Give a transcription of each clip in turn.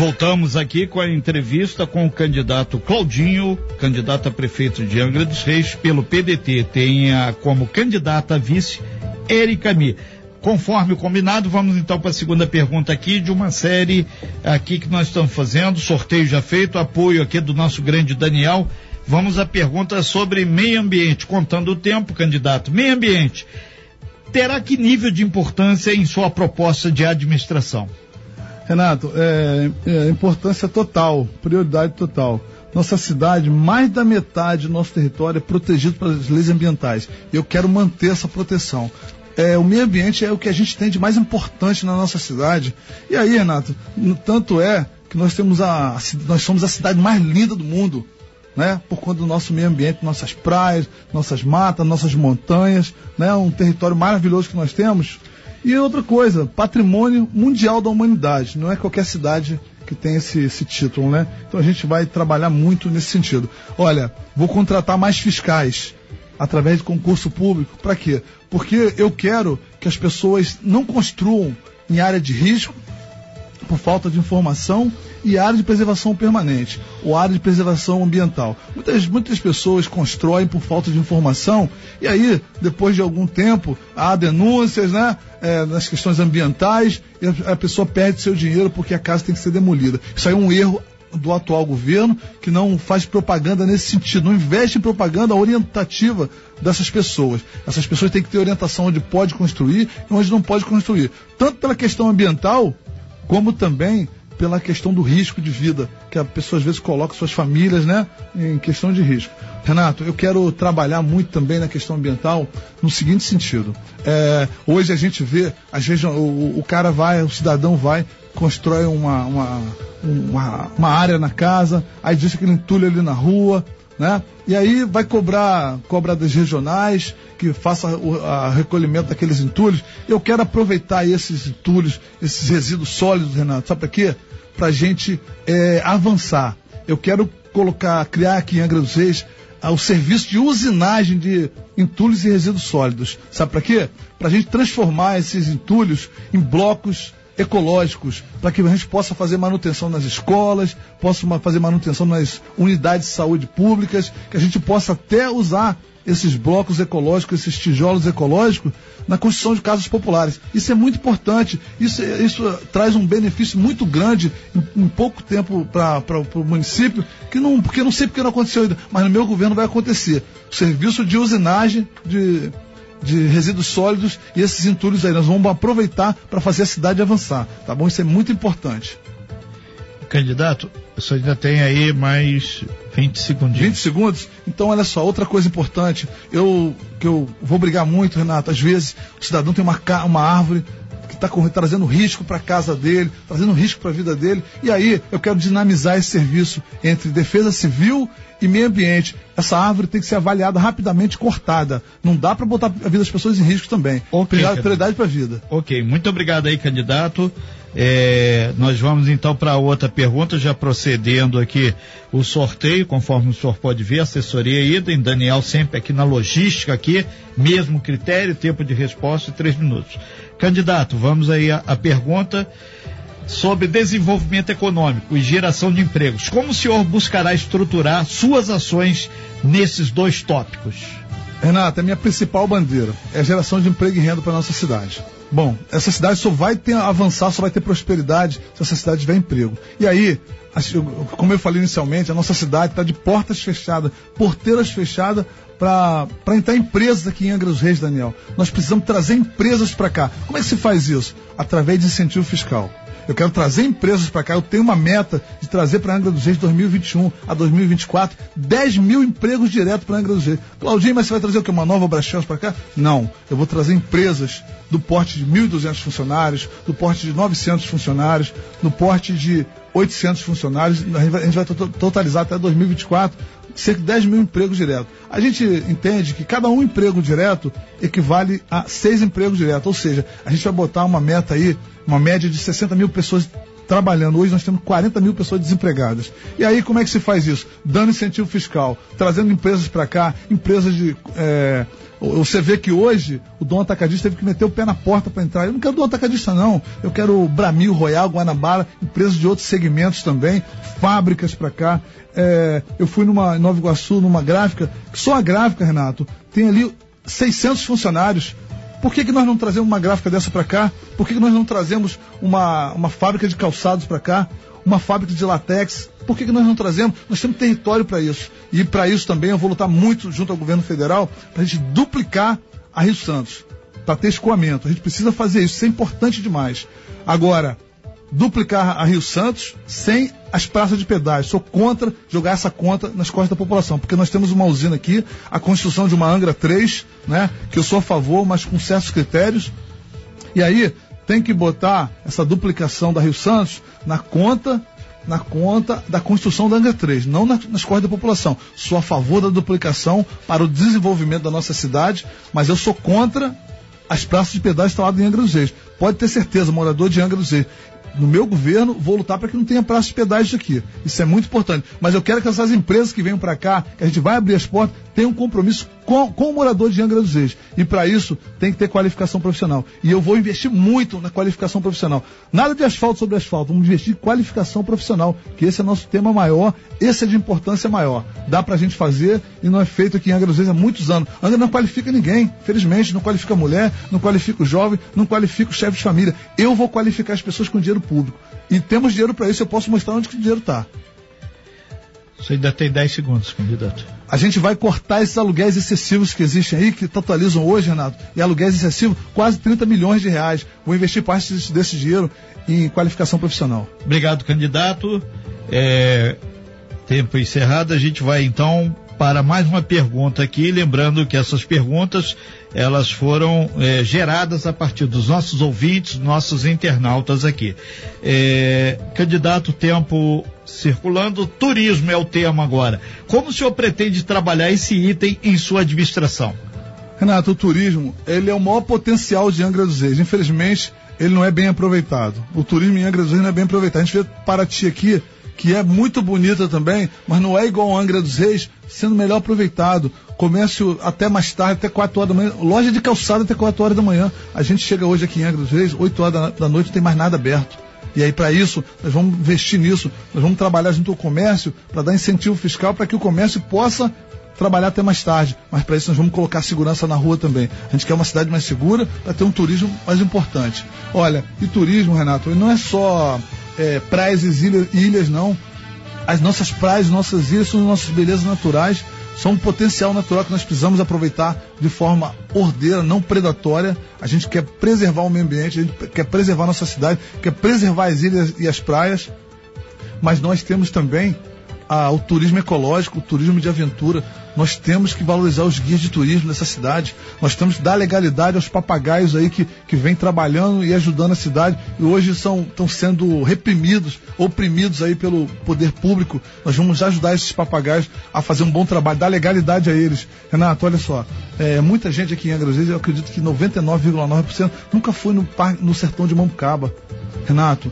voltamos aqui com a entrevista com o candidato Claudinho, candidato a prefeito de Angra dos Reis pelo PDT. Tem como candidata a vice Érica Mi. Conforme combinado, vamos então para a segunda pergunta aqui de uma série aqui que nós estamos fazendo, sorteio já feito, apoio aqui do nosso grande Daniel. Vamos à pergunta sobre meio ambiente, contando o tempo, candidato. Meio ambiente terá que nível de importância em sua proposta de administração? Renato, é, é importância total, prioridade total. Nossa cidade, mais da metade do nosso território é protegido pelas leis ambientais. Eu quero manter essa proteção. É, o meio ambiente é o que a gente tem de mais importante na nossa cidade. E aí, Renato, tanto é que nós temos a, nós somos a cidade mais linda do mundo né? Por conta do nosso meio ambiente, nossas praias, nossas matas, nossas montanhas, né? Um território maravilhoso que nós temos. E outra coisa, patrimônio mundial da humanidade. Não é qualquer cidade que tem esse, esse título, né? Então a gente vai trabalhar muito nesse sentido. Olha, vou contratar mais fiscais através de concurso público. Para quê? Porque eu quero que as pessoas não construam em área de risco por falta de informação e área de preservação permanente, ou área de preservação ambiental. Muitas, muitas pessoas constroem por falta de informação, e aí, depois de algum tempo, há denúncias né, é, nas questões ambientais, e a, a pessoa perde seu dinheiro porque a casa tem que ser demolida. Isso aí é um erro do atual governo que não faz propaganda nesse sentido, não investe em propaganda orientativa dessas pessoas. Essas pessoas têm que ter orientação onde pode construir e onde não pode construir, tanto pela questão ambiental, como também pela questão do risco de vida, que a pessoa às vezes coloca suas famílias, né, em questão de risco. Renato, eu quero trabalhar muito também na questão ambiental no seguinte sentido. É, hoje a gente vê, às vezes o, o, cara vai, o cidadão vai, constrói uma, uma, uma, uma área na casa, aí diz que ele entulha ali na rua, né? E aí vai cobrar das regionais que faça o recolhimento daqueles entulhos. Eu quero aproveitar esses entulhos, esses resíduos sólidos, Renato, sabe para quê? para a gente é, avançar. Eu quero colocar, criar aqui em Angra dos Reis ah, o serviço de usinagem de entulhos e resíduos sólidos. Sabe para quê? Para a gente transformar esses entulhos em blocos ecológicos, para que a gente possa fazer manutenção nas escolas, possa fazer manutenção nas unidades de saúde públicas, que a gente possa até usar esses blocos ecológicos, esses tijolos ecológicos, na construção de casas populares. Isso é muito importante, isso, isso traz um benefício muito grande em, em pouco tempo para o município, que não, porque não sei porque não aconteceu ainda, mas no meu governo vai acontecer. Serviço de usinagem de, de resíduos sólidos e esses entulhos aí, nós vamos aproveitar para fazer a cidade avançar, tá bom? Isso é muito importante. Candidato, você ainda tem aí mais 20 segundos. 20 segundos? Então, olha só, outra coisa importante. Eu, que eu vou brigar muito, Renato. Às vezes, o cidadão tem uma, uma árvore que está trazendo risco para a casa dele, trazendo risco para a vida dele. E aí, eu quero dinamizar esse serviço entre defesa civil e meio ambiente. Essa árvore tem que ser avaliada rapidamente cortada. Não dá para botar a vida das pessoas em risco também. Okay, prioridade para a vida. Ok, muito obrigado aí, candidato. É, nós vamos então para outra pergunta, já procedendo aqui o sorteio, conforme o senhor pode ver, assessoria idem, Daniel sempre aqui na logística aqui, mesmo critério, tempo de resposta, três minutos. Candidato, vamos aí a, a pergunta sobre desenvolvimento econômico e geração de empregos. Como o senhor buscará estruturar suas ações nesses dois tópicos? Renata, a minha principal bandeira é a geração de emprego e renda para nossa cidade. Bom, essa cidade só vai ter, avançar, só vai ter prosperidade se essa cidade tiver emprego. E aí, como eu falei inicialmente, a nossa cidade está de portas fechadas, porteiras fechadas para entrar empresas aqui em Angra dos Reis, Daniel. Nós precisamos trazer empresas para cá. Como é que se faz isso? Através de incentivo fiscal. Eu quero trazer empresas para cá. Eu tenho uma meta de trazer para Angra dos Reis de 2021 a 2024 10 mil empregos direto para Angra dos Reis. Claudinho, mas você vai trazer o quê? Uma nova Braskem para cá? Não. Eu vou trazer empresas do porte de 1.200 funcionários, do porte de 900 funcionários, do porte de 800 funcionários. A gente vai totalizar até 2024 cerca de 10 mil empregos diretos. A gente entende que cada um emprego direto equivale a seis empregos diretos, ou seja, a gente vai botar uma meta aí, uma média de 60 mil pessoas trabalhando. Hoje nós temos 40 mil pessoas desempregadas. E aí como é que se faz isso? Dando incentivo fiscal, trazendo empresas para cá, empresas de. É, Você vê que hoje o dono atacadista teve que meter o pé na porta para entrar. Eu não quero dono atacadista, não. Eu quero Bramil, Royal, Guanabara, empresas de outros segmentos também, fábricas para cá. É, eu fui numa em Nova Iguaçu, numa gráfica, só a gráfica, Renato, tem ali 600 funcionários. Por que, que nós não trazemos uma gráfica dessa para cá? Por que, que nós não trazemos uma, uma fábrica de calçados para cá? Uma fábrica de latex? Por que, que nós não trazemos? Nós temos território para isso. E para isso também eu vou lutar muito junto ao governo federal para a gente duplicar a Rio Santos, para ter escoamento. A gente precisa fazer isso, isso é importante demais. Agora, duplicar a Rio Santos sem as praças de pedágio. Sou contra jogar essa conta nas costas da população, porque nós temos uma usina aqui, a construção de uma Angra 3, né, que eu sou a favor, mas com certos critérios. E aí tem que botar essa duplicação da Rio Santos na conta na conta da construção da Angra 3, não na, nas costas da população. Sou a favor da duplicação para o desenvolvimento da nossa cidade, mas eu sou contra as praças de pedágio instaladas em Angra dos Reis. Pode ter certeza, morador de Angra dos Reis no meu governo, vou lutar para que não tenha praça de pedágio aqui. Isso é muito importante. Mas eu quero que essas empresas que venham para cá, que a gente vai abrir as portas, tenham um compromisso com, com o morador de Angra dos Reis. E para isso tem que ter qualificação profissional. E eu vou investir muito na qualificação profissional. Nada de asfalto sobre asfalto, vamos investir em qualificação profissional, que esse é nosso tema maior, esse é de importância maior. Dá para a gente fazer e não é feito aqui em Angra dos Reis há muitos anos. Angra não qualifica ninguém, felizmente, não qualifica mulher, não qualifica o jovem, não qualifica o chefe de família. Eu vou qualificar as pessoas com dinheiro público. E temos dinheiro para isso, eu posso mostrar onde que o dinheiro está. Você ainda tem 10 segundos, candidato. A gente vai cortar esses aluguéis excessivos que existem aí, que totalizam hoje, Renato, e aluguéis excessivos, quase 30 milhões de reais. Vou investir parte desse, desse dinheiro em qualificação profissional. Obrigado, candidato. É, tempo encerrado, a gente vai então para mais uma pergunta aqui, lembrando que essas perguntas elas foram é, geradas a partir dos nossos ouvintes, nossos internautas aqui. É, candidato tempo circulando, turismo é o tema agora. Como o senhor pretende trabalhar esse item em sua administração? Renato, o turismo ele é o maior potencial de Angra dos Reis. Infelizmente, ele não é bem aproveitado. O turismo em Angra dos Reis não é bem aproveitado. A gente vê Paraty aqui que é muito bonita também, mas não é igual a Angra dos Reis, sendo melhor aproveitado. Comércio até mais tarde, até 4 horas da manhã, loja de calçada até 4 horas da manhã. A gente chega hoje aqui em Angra dos Reis, 8 horas da, da noite, não tem mais nada aberto. E aí, para isso, nós vamos investir nisso, nós vamos trabalhar junto ao comércio para dar incentivo fiscal para que o comércio possa trabalhar até mais tarde. Mas para isso nós vamos colocar segurança na rua também. A gente quer uma cidade mais segura para ter um turismo mais importante. Olha, e turismo, Renato, não é só é, praias e ilhas, não. As nossas praias, nossas ilhas são nossas belezas naturais, são um potencial natural que nós precisamos aproveitar de forma ordeira, não predatória. A gente quer preservar o meio ambiente, a gente quer preservar a nossa cidade, quer preservar as ilhas e as praias, mas nós temos também ah, o turismo ecológico, o turismo de aventura. Nós temos que valorizar os guias de turismo nessa cidade. Nós temos que dar legalidade aos papagaios aí que, que vêm trabalhando e ajudando a cidade e hoje são, estão sendo reprimidos, oprimidos aí pelo poder público. Nós vamos ajudar esses papagaios a fazer um bom trabalho, dar legalidade a eles. Renato, olha só, é, muita gente aqui em Angra dos Reis, eu acredito que 99,9% nunca foi no, no sertão de Mambucaba. Renato,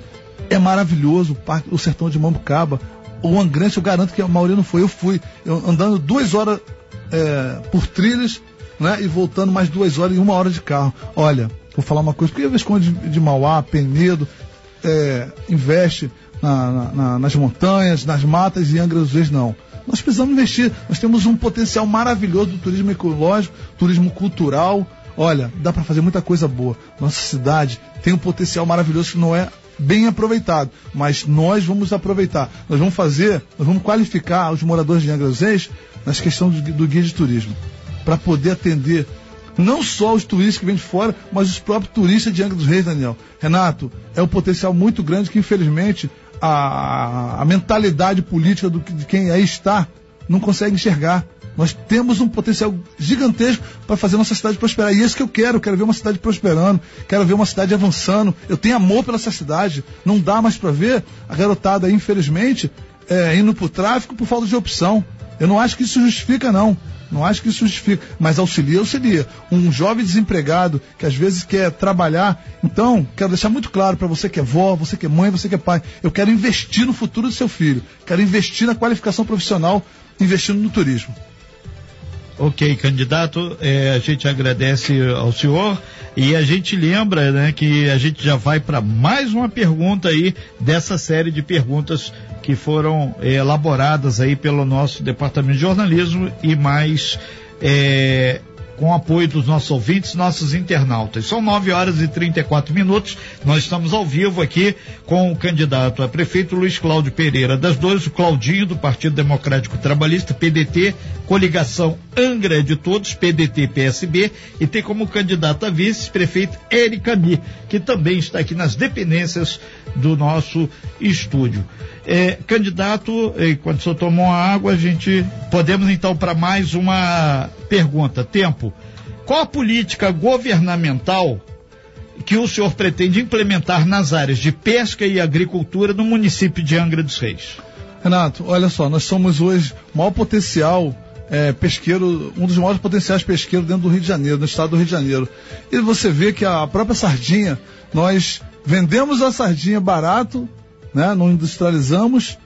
é maravilhoso o, parque, o sertão de Mambucaba o Angrante, eu garanto que a maioria não foi. Eu fui eu, andando duas horas é, por trilhas, né? E voltando mais duas horas e uma hora de carro. Olha, vou falar uma coisa, porque o Visconde de, de Mauá, Penedo, é, investe na, na, nas montanhas, nas matas e Angra dos Reis, não. Nós precisamos investir. Nós temos um potencial maravilhoso do turismo ecológico, turismo cultural. Olha, dá para fazer muita coisa boa. Nossa cidade tem um potencial maravilhoso que não é bem aproveitado. Mas nós vamos aproveitar. Nós vamos fazer, nós vamos qualificar os moradores de Angra nas questões do, do guia de turismo. Para poder atender não só os turistas que vêm de fora, mas os próprios turistas de Angra dos Reis, Daniel. Renato, é um potencial muito grande que, infelizmente, a, a mentalidade política do, de quem aí está não consegue enxergar. Nós temos um potencial gigantesco para fazer nossa cidade prosperar. E é isso que eu quero. Quero ver uma cidade prosperando, quero ver uma cidade avançando. Eu tenho amor pela essa cidade. Não dá mais para ver a garotada, infelizmente, é, indo para o tráfico por falta de opção. Eu não acho que isso justifica, não. Não acho que isso justifica. Mas auxilia, auxilia. Um jovem desempregado que às vezes quer trabalhar. Então, quero deixar muito claro para você que é vó, você que é mãe, você que é pai. Eu quero investir no futuro do seu filho. Quero investir na qualificação profissional, investindo no turismo. Ok, candidato, é, a gente agradece ao senhor e a gente lembra né, que a gente já vai para mais uma pergunta aí dessa série de perguntas que foram é, elaboradas aí pelo nosso departamento de jornalismo e mais é, com apoio dos nossos ouvintes, nossos internautas. São 9 horas e 34 minutos. Nós estamos ao vivo aqui com o candidato a prefeito Luiz Cláudio Pereira das Dores, o Claudinho do Partido Democrático Trabalhista, PDT, coligação Angra de Todos, PDT PSB, e tem como candidato a vice-prefeito Érica Mi, que também está aqui nas dependências do nosso estúdio. É, candidato, quando o senhor tomou a água, a gente podemos então para mais uma pergunta. Tempo. Qual a política governamental que o senhor pretende implementar nas áreas de pesca e agricultura no município de Angra dos Reis? Renato, olha só, nós somos hoje maior potencial é, pesqueiro, um dos maiores potenciais pesqueiros dentro do Rio de Janeiro, no estado do Rio de Janeiro. E você vê que a própria sardinha, nós vendemos a sardinha barato né? Não industrializamos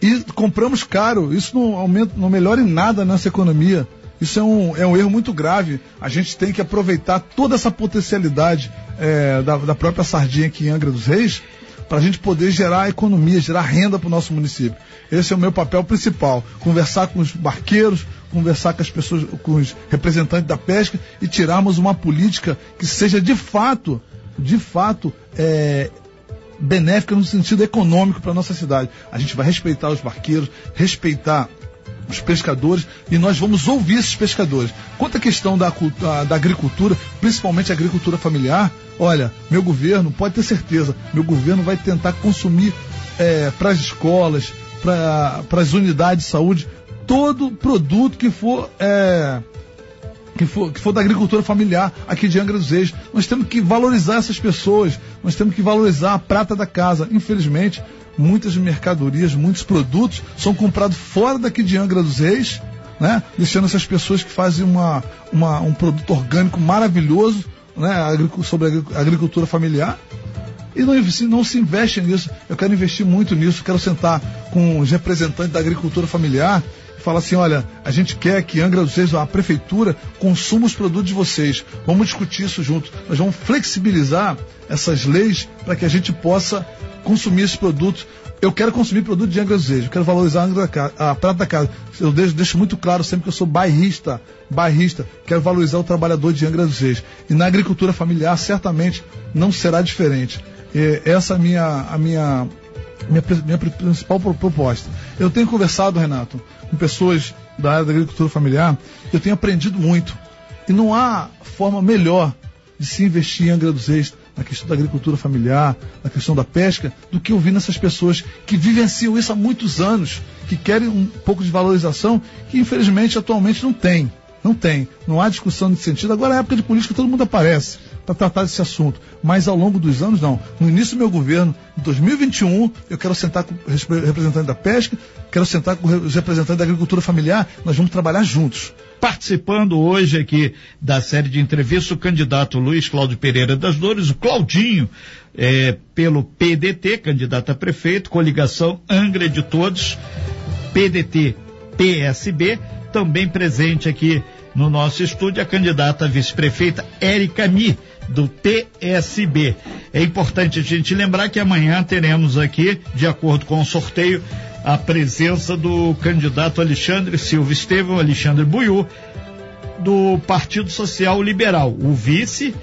e compramos caro. Isso não aumenta, não melhora em nada a nossa economia. Isso é um, é um erro muito grave. A gente tem que aproveitar toda essa potencialidade é, da, da própria sardinha aqui em Angra dos Reis para a gente poder gerar economia, gerar renda para o nosso município. Esse é o meu papel principal: conversar com os barqueiros, conversar com as pessoas, com os representantes da pesca e tirarmos uma política que seja de fato, de fato, é, benéfica no sentido econômico para nossa cidade. A gente vai respeitar os barqueiros, respeitar os pescadores e nós vamos ouvir esses pescadores. Quanto à questão da, da agricultura, principalmente a agricultura familiar, olha, meu governo, pode ter certeza, meu governo vai tentar consumir é, para as escolas, para as unidades de saúde, todo produto que for é, que for, que for da agricultura familiar aqui de Angra dos Reis. Nós temos que valorizar essas pessoas, nós temos que valorizar a prata da casa. Infelizmente, muitas mercadorias, muitos produtos são comprados fora daqui de Angra dos Reis, né? deixando essas pessoas que fazem uma, uma um produto orgânico maravilhoso né? sobre a agricultura familiar. E não, não se investe nisso. Eu quero investir muito nisso. Quero sentar com os representantes da agricultura familiar fala assim: olha, a gente quer que Angra dos Reis, a prefeitura, consuma os produtos de vocês. Vamos discutir isso junto. Nós vamos flexibilizar essas leis para que a gente possa consumir esses produtos. Eu quero consumir produto de Angra dos Reis, eu quero valorizar a, a prata da casa. Eu deixo, deixo, muito claro sempre que eu sou bairrista, bairrista, quero valorizar o trabalhador de Angra dos Reis. E na agricultura familiar, certamente, não será diferente. Essa é a minha, a minha, minha, minha principal proposta. Eu tenho conversado, Renato, com pessoas da área da agricultura familiar, eu tenho aprendido muito. E não há forma melhor de se investir em Angra dos Reis na questão da agricultura familiar, na questão da pesca, do que ouvir nessas pessoas que vivenciam isso há muitos anos, que querem um pouco de valorização, que infelizmente atualmente não tem. Não tem. Não há discussão nesse sentido. Agora é época de política, todo mundo aparece para tratar desse assunto. Mas ao longo dos anos, não. No início do meu governo, em 2021, eu quero sentar com o representante da pesca, quero sentar com os representantes da agricultura familiar, nós vamos trabalhar juntos. Participando hoje aqui da série de entrevistas, o candidato Luiz Cláudio Pereira das Dores, o Claudinho, é, pelo PDT, candidato a prefeito, coligação Angra de Todos, PDT PSB, também presente aqui no nosso estúdio a candidata a vice-prefeita Érica Mi, do TSB. É importante a gente lembrar que amanhã teremos aqui, de acordo com o sorteio, a presença do candidato Alexandre Silva Estevam, Alexandre Buiú, do Partido Social Liberal. O vice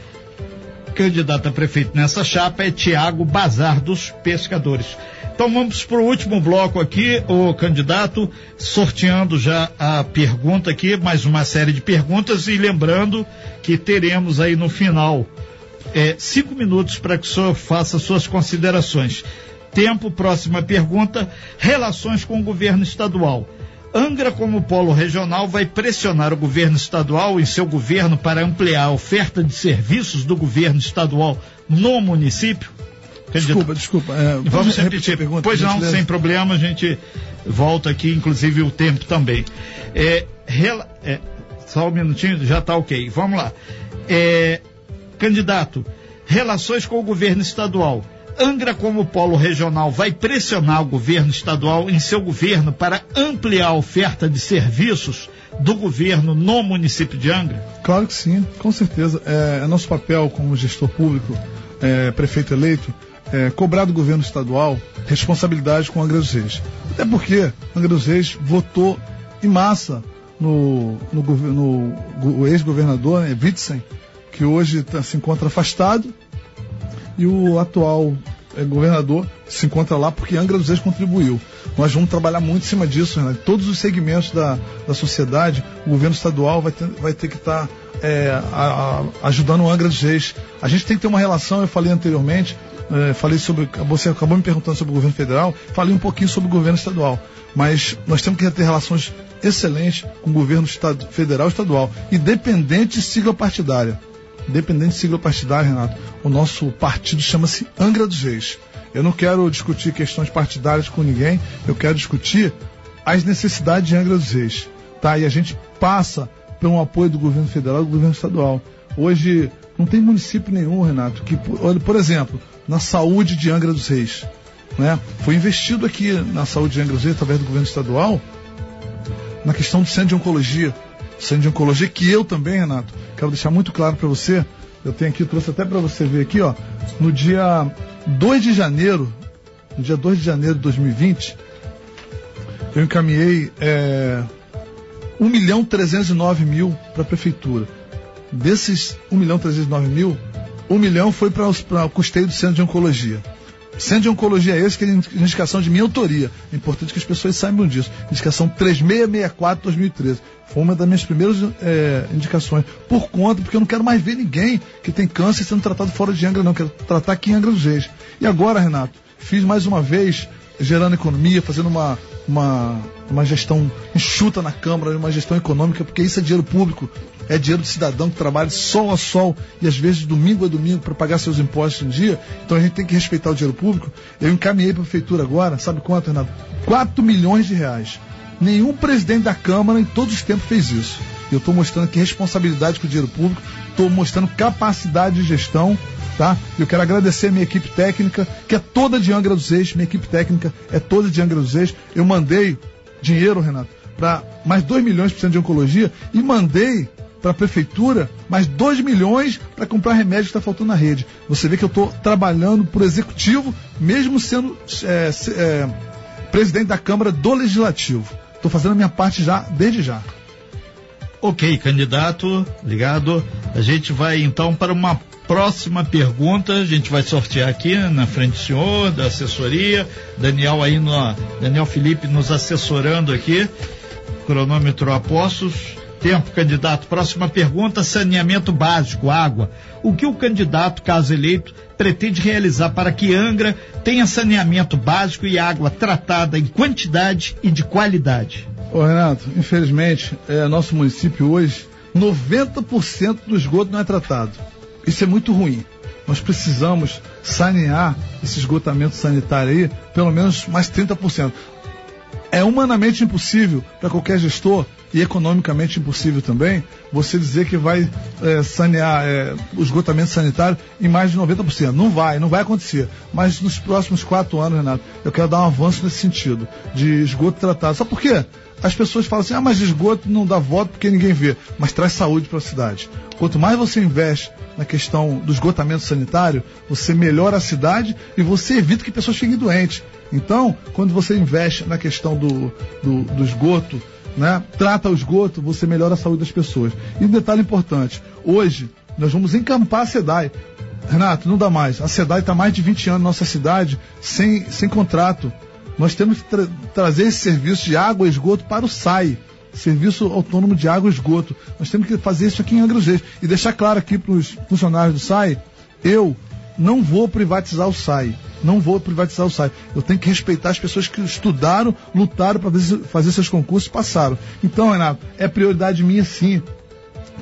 candidato a prefeito nessa chapa é Tiago Bazar dos Pescadores. Então vamos para o último bloco aqui, o candidato, sorteando já a pergunta aqui, mais uma série de perguntas e lembrando que teremos aí no final é, cinco minutos para que o senhor faça suas considerações. Tempo, próxima pergunta, relações com o governo estadual. Angra, como polo regional, vai pressionar o governo estadual em seu governo para ampliar a oferta de serviços do governo estadual no município? Desculpa, desculpa. É, Vamos repetir. Pergunta, pois não, sem problema, a gente volta aqui, inclusive o tempo também. É, rela, é, só um minutinho, já está ok. Vamos lá. É, candidato, relações com o governo estadual. Angra, como polo regional, vai pressionar o governo estadual em seu governo para ampliar a oferta de serviços do governo no município de Angra? Claro que sim, com certeza. É, é nosso papel como gestor público, é, prefeito eleito, é, cobrar do governo estadual responsabilidade com Angra dos Reis. Até porque Angra dos Reis votou em massa no, no, no, ex-governador, né, Witsen, que hoje tá, se encontra afastado, e o atual é, governador se encontra lá porque Angra dos Reis contribuiu. Nós vamos trabalhar muito em cima disso, Renato. Todos os segmentos da, da sociedade, o governo estadual vai ter, vai ter que estar tá, é, ajudando o Angra dos Reis. A gente tem que ter uma relação, eu falei anteriormente, é, falei sobre. Você acabou me perguntando sobre o governo federal, falei um pouquinho sobre o governo estadual. Mas nós temos que ter relações excelentes com o governo federal e estadual, independente de sigla partidária. Independente de sigla partidária, Renato, o nosso partido chama-se Angra dos Reis. Eu não quero discutir questões partidárias com ninguém, eu quero discutir as necessidades de Angra dos Reis. Tá? E a gente passa pelo apoio do governo federal e do governo estadual. Hoje não tem município nenhum, Renato, que, por exemplo, na saúde de Angra dos Reis. Né? Foi investido aqui na saúde de Angra dos Reis, através do governo estadual, na questão do centro de oncologia. Centro de oncologia, que eu também, Renato, quero deixar muito claro para você. Eu tenho aqui, trouxe até para você ver aqui, ó. No dia 2 de janeiro, no dia 2 de janeiro de 2020, eu encaminhei é, 1 milhão 309 mil para a prefeitura. Desses 1 milhão 309 mil, 1 milhão foi para o custeio do centro de oncologia. Centro de Oncologia é esse, que é indicação de minha autoria. É importante que as pessoas saibam disso. Indicação 3664-2013. Foi uma das minhas primeiras é, indicações. Por conta, porque eu não quero mais ver ninguém que tem câncer sendo tratado fora de Angra, não. Quero tratar aqui em Angra dos Reis. E agora, Renato, fiz mais uma vez, gerando economia, fazendo uma, uma, uma gestão enxuta na Câmara, uma gestão econômica, porque isso é dinheiro público é dinheiro do cidadão que trabalha sol a sol e às vezes domingo a domingo para pagar seus impostos em dia. Então a gente tem que respeitar o dinheiro público. Eu encaminhei para a prefeitura agora, sabe quanto, Renato? 4 milhões de reais. Nenhum presidente da Câmara em todos os tempos fez isso. Eu estou mostrando aqui responsabilidade com o dinheiro público, estou mostrando capacidade de gestão, tá? Eu quero agradecer a minha equipe técnica, que é toda de Angra dos Reis, minha equipe técnica é toda de Angra dos Reis. Eu mandei dinheiro, Renato, para mais 2 milhões por cento de oncologia e mandei para a prefeitura mais 2 milhões para comprar remédio que está faltando na rede. Você vê que eu estou trabalhando por executivo, mesmo sendo é, é, presidente da Câmara do Legislativo. Estou fazendo a minha parte já, desde já. Ok, candidato, ligado. A gente vai então para uma próxima pergunta. A gente vai sortear aqui na frente do senhor, da assessoria. Daniel aí no, Daniel Felipe nos assessorando aqui. Cronômetro Apostos. Tempo, candidato. Próxima pergunta: saneamento básico, água. O que o candidato, caso eleito, pretende realizar para que Angra tenha saneamento básico e água tratada em quantidade e de qualidade? Ô Renato, infelizmente, é, nosso município hoje, 90% do esgoto não é tratado. Isso é muito ruim. Nós precisamos sanear esse esgotamento sanitário aí, pelo menos mais 30%. É humanamente impossível para qualquer gestor e economicamente impossível também você dizer que vai é, sanear é, o esgotamento sanitário em mais de 90%. Não vai, não vai acontecer. Mas nos próximos quatro anos, Renato, eu quero dar um avanço nesse sentido, de esgoto tratado. Sabe por quê? As pessoas falam assim, ah, mas esgoto não dá voto porque ninguém vê, mas traz saúde para a cidade. Quanto mais você investe na questão do esgotamento sanitário, você melhora a cidade e você evita que pessoas fiquem doentes. Então, quando você investe na questão do, do, do esgoto, né, trata o esgoto, você melhora a saúde das pessoas. E um detalhe importante: hoje nós vamos encampar a SEDAI. Renato, não dá mais. A SEDAI está mais de 20 anos na nossa cidade sem, sem contrato. Nós temos que tra trazer esse serviço de água e esgoto para o SAI. Serviço Autônomo de Água e Esgoto. Nós temos que fazer isso aqui em Angra dos Reis. E deixar claro aqui para os funcionários do SAI, eu não vou privatizar o SAI. Não vou privatizar o SAI. Eu tenho que respeitar as pessoas que estudaram, lutaram para fazer seus concursos e passaram. Então, Renato, é prioridade minha sim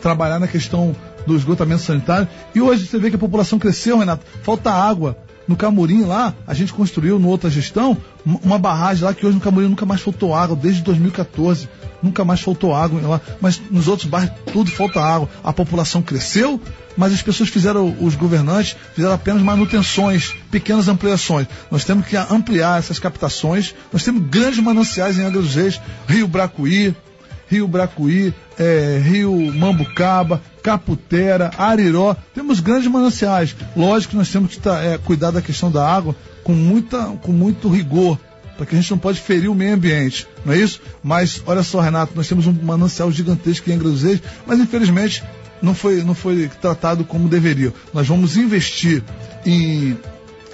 trabalhar na questão do esgotamento sanitário. E hoje você vê que a população cresceu, Renato. Falta água. No Camurim lá, a gente construiu, no outra gestão, uma barragem lá que hoje no Camurim nunca mais faltou água, desde 2014. Nunca mais faltou água lá. Mas nos outros bairros tudo falta água. A população cresceu, mas as pessoas fizeram, os governantes fizeram apenas manutenções, pequenas ampliações. Nós temos que ampliar essas captações. Nós temos grandes mananciais em Angra dos Reis, Rio Bracuí, Rio Bracuí, é, Rio Mambucaba, Caputera, Ariró. Temos grandes mananciais. Lógico que nós temos que tá, é, cuidar da questão da água com, muita, com muito rigor, porque a gente não pode ferir o meio ambiente, não é isso? Mas olha só, Renato, nós temos um manancial gigantesco em Angra mas infelizmente não foi, não foi tratado como deveria. Nós vamos investir em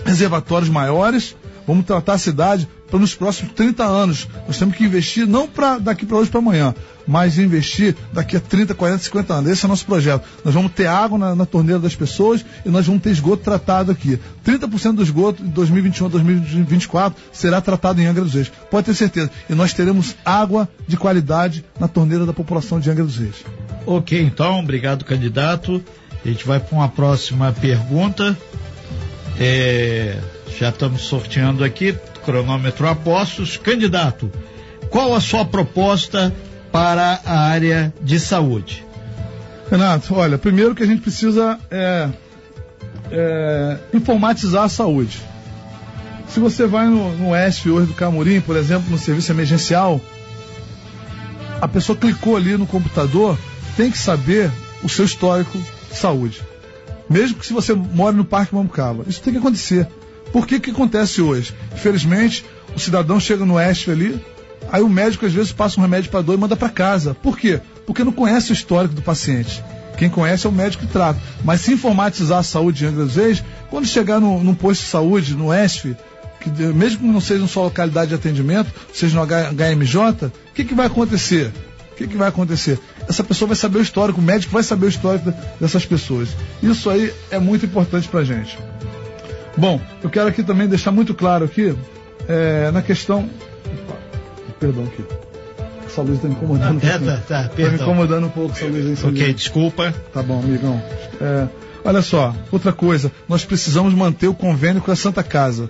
reservatórios maiores, vamos tratar a cidade para nos próximos 30 anos. Nós temos que investir não para daqui para hoje para amanhã, mas investir daqui a 30, 40, 50 anos. Esse é o nosso projeto. Nós vamos ter água na, na torneira das pessoas e nós vamos ter esgoto tratado aqui. 30% do esgoto em 2021 a 2024 será tratado em Angra dos Reis. Pode ter certeza. E nós teremos água de qualidade na torneira da população de Angra dos Reis. Ok, então, obrigado, candidato. A gente vai para uma próxima pergunta. É, já estamos sorteando aqui, cronômetro apostos. Candidato, qual a sua proposta para a área de saúde? Renato, olha, primeiro que a gente precisa é, é, informatizar a saúde. Se você vai no, no ESF hoje do Camurim, por exemplo, no serviço emergencial, a pessoa clicou ali no computador, tem que saber o seu histórico de saúde. Mesmo que se você mora no Parque Mambucaba. Isso tem que acontecer. Por que que acontece hoje? Infelizmente, o cidadão chega no ESF ali, aí o médico às vezes passa um remédio para dor e manda para casa. Por quê? Porque não conhece o histórico do paciente. Quem conhece é o médico que trata. Mas se informatizar a saúde de Angra dos quando chegar no, num posto de saúde, no ESF, que, mesmo que não seja só localidade de atendimento, seja no HMJ, o que, que vai acontecer? O que, que vai acontecer? Essa pessoa vai saber o histórico, o médico vai saber o histórico dessas pessoas. Isso aí é muito importante para gente. Bom, eu quero aqui também deixar muito claro aqui, é, na questão. Opa, perdão aqui. Essa luz está me incomodando. Ah, é, tá, tá, tá me incomodando um pouco essa luz aí. Ok, desculpa. Tá bom, amigão. É, olha só, outra coisa, nós precisamos manter o convênio com a Santa Casa.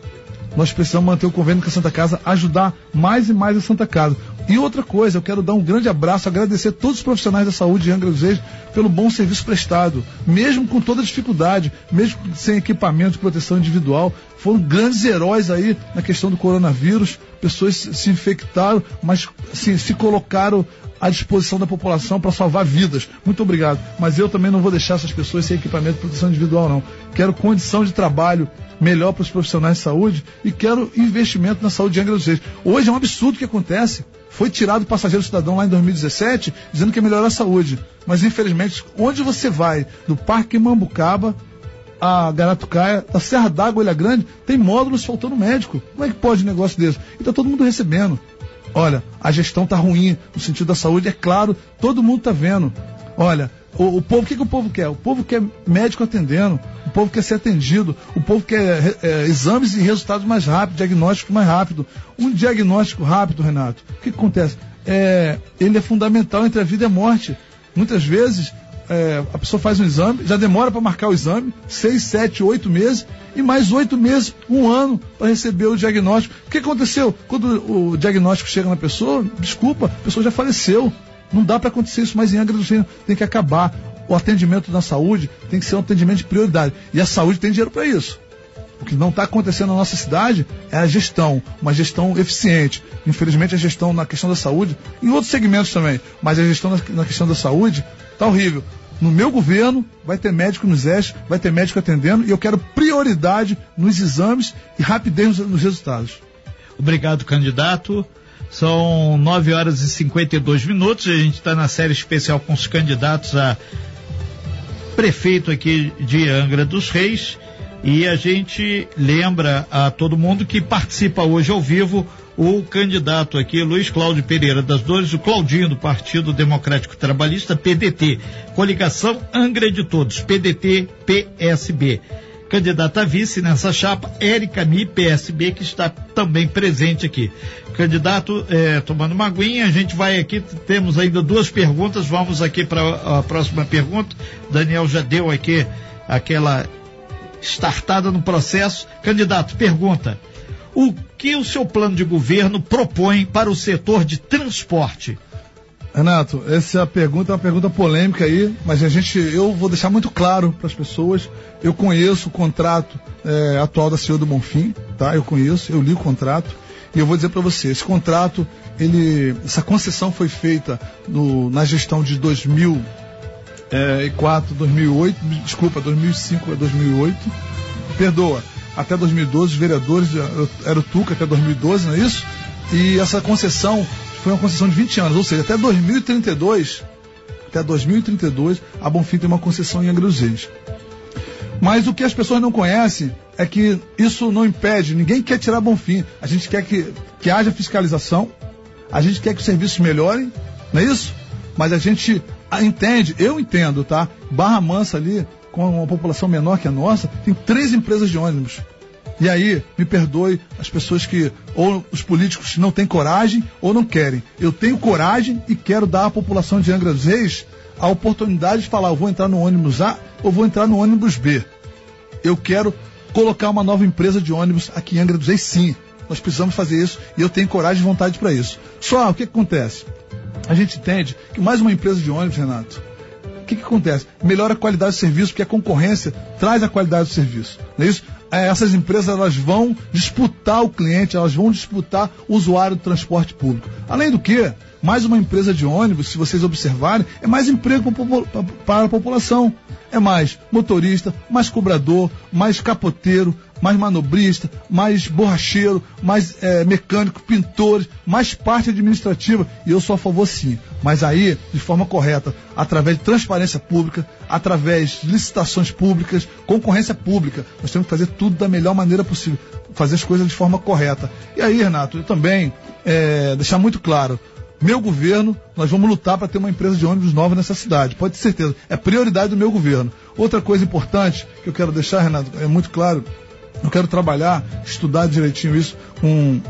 Nós precisamos manter o convênio com a Santa Casa, ajudar mais e mais a Santa Casa. E outra coisa, eu quero dar um grande abraço, agradecer a todos os profissionais da saúde de Angra dos Reis pelo bom serviço prestado, mesmo com toda dificuldade, mesmo sem equipamento de proteção individual. Foram grandes heróis aí na questão do coronavírus. Pessoas se infectaram, mas se colocaram à disposição da população para salvar vidas. Muito obrigado. Mas eu também não vou deixar essas pessoas sem equipamento de proteção individual, não. Quero condição de trabalho melhor para os profissionais de saúde e quero investimento na saúde de Angra dos Reis. Hoje é um absurdo o que acontece. Foi tirado o passageiro cidadão lá em 2017, dizendo que ia melhorar a saúde. Mas infelizmente, onde você vai, do Parque Mambucaba a Garatucaia, da Serra d'Água, Ilha Grande, tem módulos faltando médico. Como é que pode um negócio desse? E está todo mundo recebendo. Olha, a gestão está ruim no sentido da saúde, é claro, todo mundo está vendo. Olha, o, o povo, o que, que, o povo quer? O povo quer médico atendendo, o povo quer ser atendido, o povo quer é, exames e resultados mais rápidos, diagnóstico mais rápido. Um diagnóstico rápido, Renato, o que, que acontece? É, ele é fundamental entre a vida e a morte. Muitas vezes é, a pessoa faz um exame, já demora para marcar o exame, seis, sete, oito meses, e mais oito meses, um ano, para receber o diagnóstico. O que aconteceu? Quando o diagnóstico chega na pessoa, desculpa, a pessoa já faleceu. Não dá para acontecer isso mais em Angra dos Reis. Tem que acabar. O atendimento na saúde tem que ser um atendimento de prioridade. E a saúde tem dinheiro para isso. O que não está acontecendo na nossa cidade é a gestão, uma gestão eficiente. Infelizmente, a gestão na questão da saúde, em outros segmentos também, mas a gestão na, questão da saúde está horrível. No meu governo, vai ter médico nos ESH, vai ter médico atendendo, e eu quero prioridade nos exames e rapidez nos resultados. Obrigado, candidato. São 9 horas e 52 minutos. A gente está na série especial com os candidatos a prefeito aqui de Angra dos Reis. E a gente lembra a todo mundo que participa hoje ao vivo o candidato aqui, Luiz Cláudio Pereira das Dores, o Claudinho do Partido Democrático Trabalhista, PDT. Coligação Angra de Todos, PDT, PSB candidata a vice nessa chapa, Érica Mi, PSB, que está também presente aqui. Candidato, eh, tomando uma aguinha, a gente vai aqui, temos ainda duas perguntas, vamos aqui para a próxima pergunta. Daniel já deu aqui aquela startada no processo. Candidato, pergunta. O que o seu plano de governo propõe para o setor de transporte? Renato, essa pergunta é uma pergunta polêmica aí, mas a gente, eu vou deixar muito claro para as pessoas. Eu conheço o contrato é, atual da CEO do Bonfim, tá? Eu conheço, eu li o contrato E eu vou dizer para você, esse contrato, ele, essa concessão foi feita no, na gestão de 2004, 2008, desculpa, 2005 a 2008. Perdoa, até 2012 os vereadores era o Tuca até 2012, não é isso? E essa concessão foi uma concessão de 20 anos, ou seja, até 2032, até 2032 a Bonfim tem uma concessão em Angra dos Reis. Mas o que as pessoas não conhecem é que isso não impede, ninguém quer tirar Bonfim. A gente quer que, que haja fiscalização, a gente quer que os serviços melhorem, não é isso? Mas a gente entende, eu entendo, tá? Barra Mansa ali, com uma população menor que a nossa, tem três empresas de ônibus. E aí, me perdoe as pessoas que, ou os políticos não têm coragem ou não querem. Eu tenho coragem e quero dar à população de Angra dos Reis a oportunidade de falar, vou entrar no ônibus A ou vou entrar no ônibus B. Eu quero colocar uma nova empresa de ônibus aqui em Angra dos Reis, sim. Nós precisamos fazer isso e eu tenho coragem e vontade para isso. Só o que, que, acontece? A gente entende que mais uma empresa de ônibus, Renato, o que, que acontece? Melhora a qualidade do serviço, porque a concorrência traz a qualidade do serviço. Não é isso? É, essas empresas elas vão disputar o cliente, elas vão disputar o usuário do transporte público. Além do que, mais uma empresa de ônibus, se vocês observarem, é mais emprego para a população. É mais motorista, mais cobrador, mais capoteiro, mais manobrista, mais borracheiro, mais é, mecânico, pintores, mais parte administrativa. E eu sou a favor sim. Mas aí, de forma correta, através de transparência pública, através de licitações públicas, concorrência pública. Nós temos que fazer tudo da melhor maneira possível, fazer as coisas de forma correta. E aí, Renato, eu também é, deixar muito claro, meu governo, nós vamos lutar para ter uma empresa de ônibus nova nessa cidade. Pode ter certeza. É prioridade do meu governo. Outra coisa importante que eu quero deixar, Renato, é muito claro. Eu quero trabalhar, estudar direitinho isso com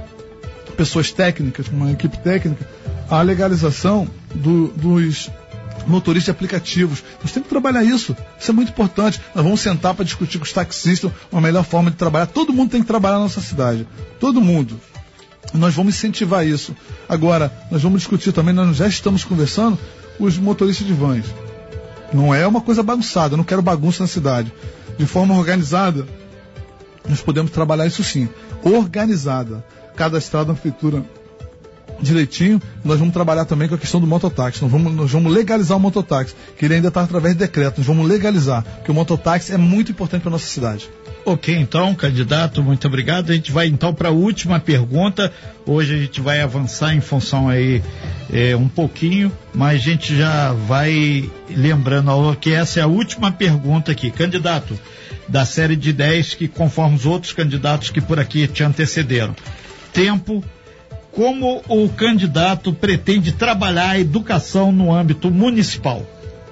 pessoas técnicas, com uma equipe técnica, a legalização do, dos motoristas de aplicativos. Nós temos que trabalhar isso. Isso é muito importante. Nós vamos sentar para discutir com os taxistas uma melhor forma de trabalhar. Todo mundo tem que trabalhar na nossa cidade. Todo mundo. Nós vamos incentivar isso. Agora, nós vamos discutir também, nós já estamos conversando, os motoristas de vans. Não é uma coisa bagunçada, eu não quero bagunça na cidade. De forma organizada, nós podemos trabalhar isso sim. Organizada. Cadastrada na prefeitura direitinho, nós vamos trabalhar também com a questão do mototáxi. Nós vamos, nós vamos legalizar o mototáxi, que ele ainda está através de decreto. Nós vamos legalizar, porque o mototáxi é muito importante para nossa cidade. Ok, então, candidato, muito obrigado. A gente vai então para a última pergunta. Hoje a gente vai avançar em função aí é, um pouquinho, mas a gente já vai lembrando que essa é a última pergunta aqui. Candidato, da série de 10 que conforme os outros candidatos que por aqui te antecederam. Tempo, como o candidato pretende trabalhar a educação no âmbito municipal?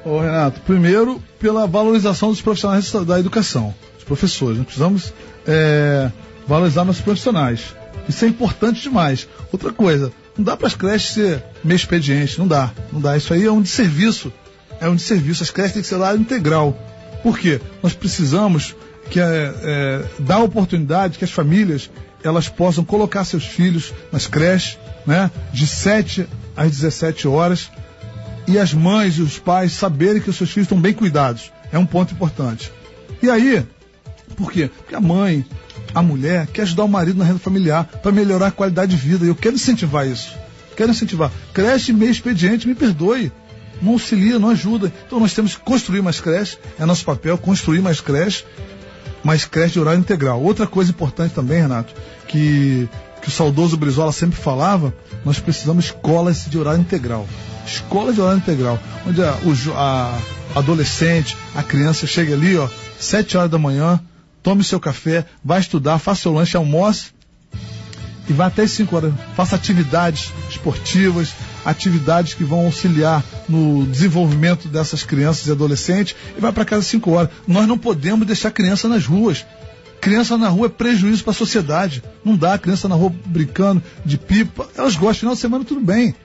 Ô Renato, primeiro pela valorização dos profissionais da educação, os professores. Nós precisamos é, valorizar nossos profissionais. Isso é importante demais. Outra coisa, não dá para as creches ser meio expediente, não dá, não dá. Isso aí é um desserviço. É um desserviço. As creches têm que ser lá integral. Por quê? Nós precisamos que é, é, dar oportunidade que as famílias elas possam colocar seus filhos nas creches, né, de 7 às 17 horas, e as mães e os pais saberem que os seus filhos estão bem cuidados. É um ponto importante. E aí, por quê? Porque a mãe, a mulher, quer ajudar o marido na renda familiar para melhorar a qualidade de vida. E eu quero incentivar isso. Quero incentivar. Creche meio expediente, me perdoe. Não auxilia, não ajuda. Então nós temos que construir mais creches. É nosso papel construir mais creches mas creche de horário integral. Outra coisa importante também, Renato, que, que o saudoso Brizola sempre falava, nós precisamos escolas de horário integral. Escola de horário integral, onde a, o, a adolescente, a criança chega ali, ó, sete horas da manhã, tome seu café, vai estudar, faça seu lanche, almoce e vai até as 5 horas. Faça atividades esportivas, atividades que vão auxiliar no desenvolvimento dessas crianças e adolescentes e vai para casa às 5 horas. Nós não podemos deixar criança nas ruas. Criança na rua é prejuízo para a sociedade. Não dá criança na rua brincando de pipa. Elas gostam, final de semana tudo bem.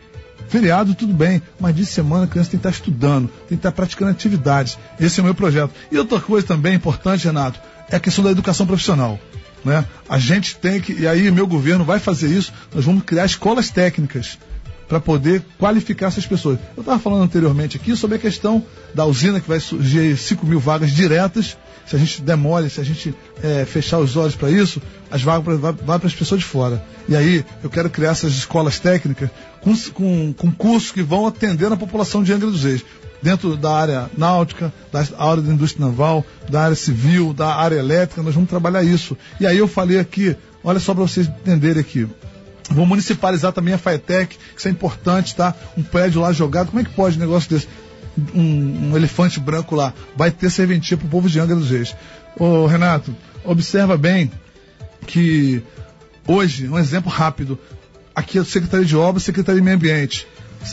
Feriado, tudo bem, mas de semana a criança tem que estar estudando, tem que estar praticando atividades. Esse é o meu projeto. E outra coisa também importante, Renato, é a questão da educação profissional. Né? A gente tem que, e aí meu governo vai fazer isso, nós vamos criar escolas técnicas para poder qualificar essas pessoas. Eu estava falando anteriormente aqui sobre a questão da usina que vai surgir 5 mil vagas diretas. Se a gente demole, se a gente é, fechar os olhos para isso, as vagas vão para as pessoas de fora. E aí eu quero criar essas escolas técnicas com, com, com cursos que vão atender a população de Angra dos Reis dentro da área náutica, da área da indústria naval, da área civil, da área elétrica, nós vamos trabalhar isso. E aí eu falei aqui, olha só para vocês entenderem aqui. Vou municipalizar também a FAETEC, isso é importante, tá? Um prédio lá jogado, como é que pode um negócio desse? Um, um elefante branco lá, vai ter serventia para o povo de Angra dos Reis. Ô Renato, observa bem que hoje, um exemplo rápido, aqui é a Secretaria de Obras, Secretaria de Meio Ambiente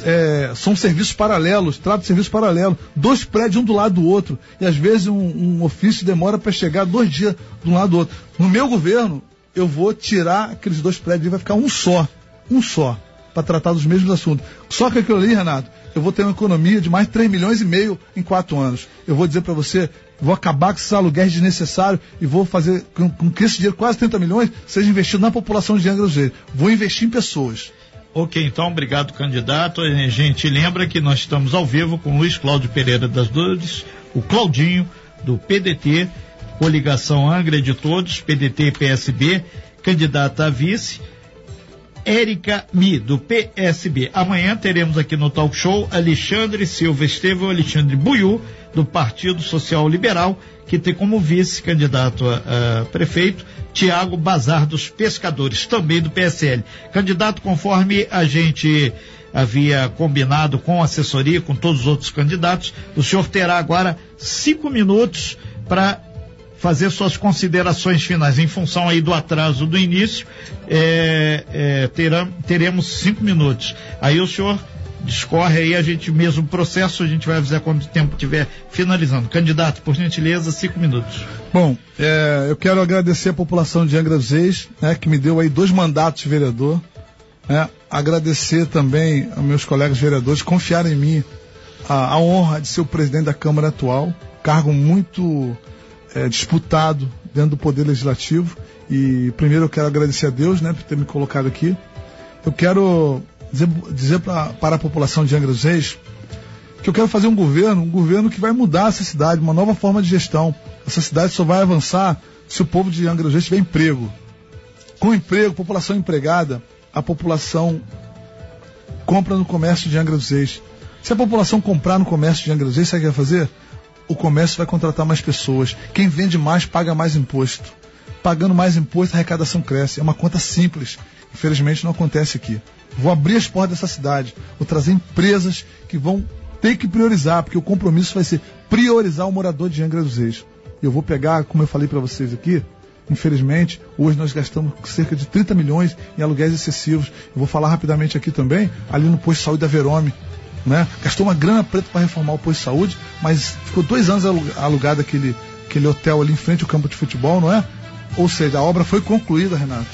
é, são serviços paralelos, trata de serviço paralelo, dois prédios um do lado do outro, e às vezes um, um ofício demora para chegar dois dias de um lado do outro. No meu governo, eu vou tirar aqueles dois prédios e vai ficar um só, um só, para tratar dos mesmos assuntos. Só que aquilo ali, Renato, eu vou ter uma economia de mais de 3 milhões e meio em quatro anos. Eu vou dizer para você, vou acabar com esses aluguéis desnecessários e vou fazer com, com, que esse dinheiro, quase 30 milhões, seja investido na população de Angra dos. Vou investir em pessoas. Ok, então, obrigado, candidato. A gente lembra que nós estamos ao vivo com Luiz Cláudio Pereira das Dores, o Claudinho, do PDT, coligação Angra de Todos, PDT e PSB, candidata a vice, Érica Mi, do PSB. Amanhã teremos aqui no Talk Show Alexandre Silva Estevão, Alexandre Buiu, do Partido Social Liberal, que tem como vice-candidato a, a, prefeito Tiago Bazar dos Pescadores, também do PSL. Candidato conforme a gente havia combinado com assessoria, com todos os outros candidatos, o senhor terá agora cinco minutos para fazer suas considerações finais em função aí do atraso do início, é, é, teremos cinco minutos. Aí o senhor discorre aí, a gente mesmo processo, a gente vai avisar quando o tempo estiver finalizando. Candidato, por gentileza, cinco minutos. Bom, é, eu quero agradecer a população de Angra dos Reis, né, que me deu aí dois mandatos de vereador. Né, agradecer também aos meus colegas vereadores confiarem em mim a, a honra de ser o presidente da Câmara atual, cargo muito é, disputado dentro do Poder Legislativo. E primeiro eu quero agradecer a Deus né, por ter me colocado aqui. Eu quero dizer, dizer pra, para a população de Angra dos Reis que eu quero fazer um governo, um governo que vai mudar essa cidade, uma nova forma de gestão. Essa cidade só vai avançar se o povo de Angra dos Reis tiver emprego. Com emprego, população empregada, a população compra no comércio de Angra dos Reis. Se a população comprar no comércio de Angra dos Reis, sabe o que vai fazer? O comércio vai contratar mais pessoas. Quem vende mais paga mais imposto. Pagando mais imposto, a arrecadação cresce. É uma conta simples. Infelizmente não acontece aqui. Vou abrir as portas dessa cidade. Vou trazer empresas que vão ter que priorizar, porque o compromisso vai ser priorizar o morador de Angra dos Reis. Eu vou pegar, como eu falei para vocês aqui, infelizmente, hoje nós gastamos cerca de 30 milhões em aluguéis excessivos. Eu vou falar rapidamente aqui também, ali no posto de saúde da Verome né? Gastou uma grana preta para reformar o posto de saúde, mas ficou dois anos alugado aquele, aquele hotel ali em frente ao campo de futebol, não é? Ou seja, a obra foi concluída, Renato,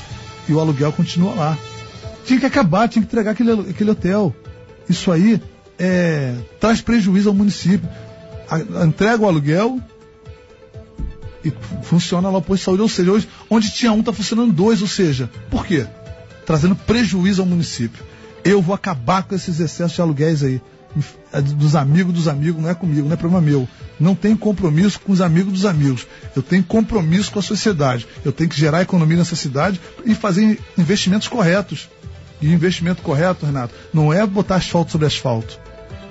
e o aluguel continua lá. Tinha que acabar, tinha que entregar aquele, aquele hotel. Isso aí é, traz prejuízo ao município. A, entrega o aluguel e funciona lá o posto de saúde. Ou seja, hoje, onde tinha um, está funcionando dois. Ou seja, por quê? Trazendo prejuízo ao município. Eu vou acabar com esses excessos de aluguéis aí. É dos amigos dos amigos, não é comigo, não é problema meu. Não tenho compromisso com os amigos dos amigos. Eu tenho compromisso com a sociedade. Eu tenho que gerar economia nessa cidade e fazer investimentos corretos. E investimento correto, Renato, não é botar asfalto sobre asfalto.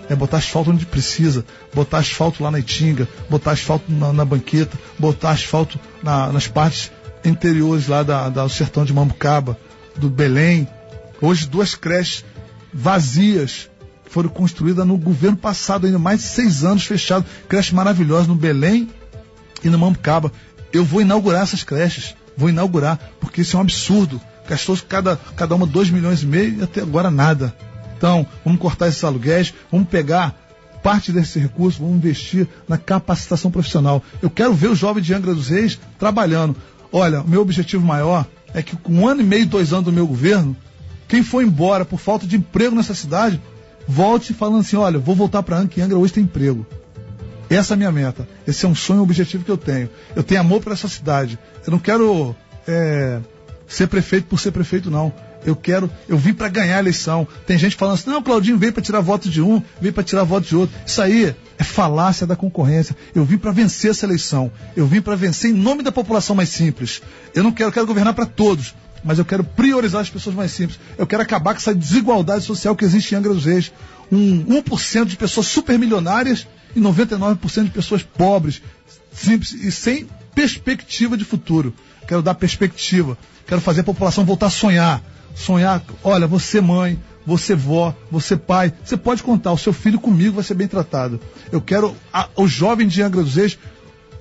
É botar asfalto onde precisa, botar asfalto lá na Itinga, botar asfalto na, na banqueta, botar asfalto na, nas partes interiores lá da, da, do sertão de Mambucaba, do Belém, Hoje, duas creches vazias foram construídas no governo passado, ainda mais de seis anos fechado. Creche maravilhosa no Belém e no Mambucaba. Eu vou inaugurar essas creches. Vou inaugurar, porque isso é um absurdo. Gastou cada, cada uma dois milhões e meio e até agora nada. Então, vamos cortar esses aluguéis, vamos pegar parte desse recurso, vamos investir na capacitação profissional. Eu quero ver o jovem de Angra dos Reis trabalhando. Olha, o meu objetivo maior é que com um ano e meio, dois anos do meu governo, quem foi embora por falta de emprego nessa cidade, volte falando assim: olha, vou voltar para Angra, Angra hoje tem emprego. Essa é a minha meta. Esse é um sonho, um objetivo que eu tenho. Eu tenho amor para essa cidade. Eu não quero é, ser prefeito por ser prefeito, não. Eu quero, eu vim para ganhar a eleição. Tem gente falando assim: "Não, Claudinho veio para tirar voto de um, veio para tirar voto de outro". Isso aí é falácia da concorrência. Eu vim para vencer essa eleição. Eu vim para vencer em nome da população mais simples. Eu não quero, eu quero governar para todos, mas eu quero priorizar as pessoas mais simples. Eu quero acabar com essa desigualdade social que existe em Angra dos Reis. Um 1% de pessoas supermilionárias e 99% de pessoas pobres, simples e sem perspectiva de futuro. Quero dar perspectiva. Quero fazer a população voltar a sonhar. Sonhar, olha, você mãe, você vó, você pai, você pode contar, o seu filho comigo vai ser bem tratado. Eu quero a, o jovem de Angra dos Reis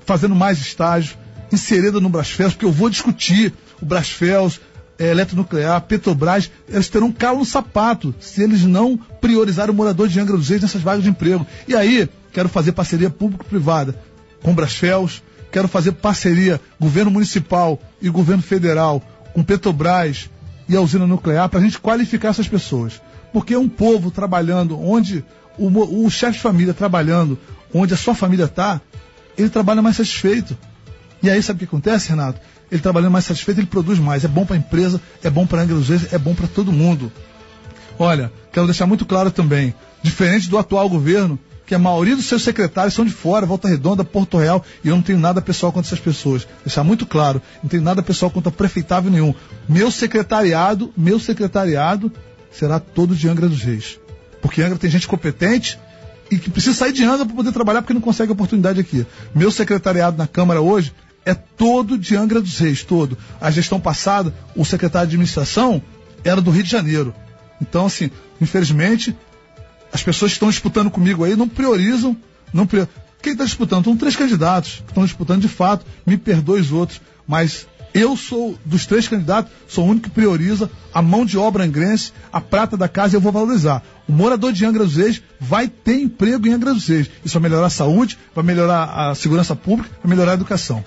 fazendo mais estágios, inserido no Brasfels, porque eu vou discutir o Brasfels, é, eletronuclear, Petrobras, eles terão um calo no sapato se eles não priorizarem o morador de Angra dos Reis nessas vagas de emprego. E aí, quero fazer parceria público-privada com Brasfels, quero fazer parceria governo municipal e governo federal com Petrobras e a usina nuclear para a gente qualificar essas pessoas. Porque é um povo trabalhando onde o, o chefe de família trabalhando onde a sua família está, ele trabalha mais satisfeito. E aí sabe o que acontece, Renato? Ele trabalhando mais satisfeito, ele produz mais. É bom para a empresa, é bom para a Angra dos Reis, é bom para todo mundo. Olha, quero deixar muito claro também, diferente do atual governo, que a maioria dos seus secretários são de fora, Volta Redonda, Porto Real, e eu não tenho nada pessoal contra essas pessoas. Deixar muito claro, não tenho nada pessoal contra prefeitável nenhum. Meu secretariado, meu secretariado será todo de Angra dos Reis. Porque Angra tem gente competente e que precisa sair de Angra para poder trabalhar porque não consegue oportunidade aqui. Meu secretariado na Câmara hoje é todo de Angra dos Reis, todo. A gestão passada, o secretário de administração era do Rio de Janeiro. Então, assim, infelizmente, as pessoas que estão disputando comigo aí não priorizam, não prior... Quem está disputando? São três candidatos que estão disputando de fato, me perdoe os outros, mas eu sou, dos três candidatos, sou o único que prioriza a mão de obra angrense, a prata da casa e eu vou valorizar. O morador de Angra dos Reis vai ter emprego em Angra dos Reis. Isso vai melhorar a saúde, vai melhorar a segurança pública, vai melhorar a educação.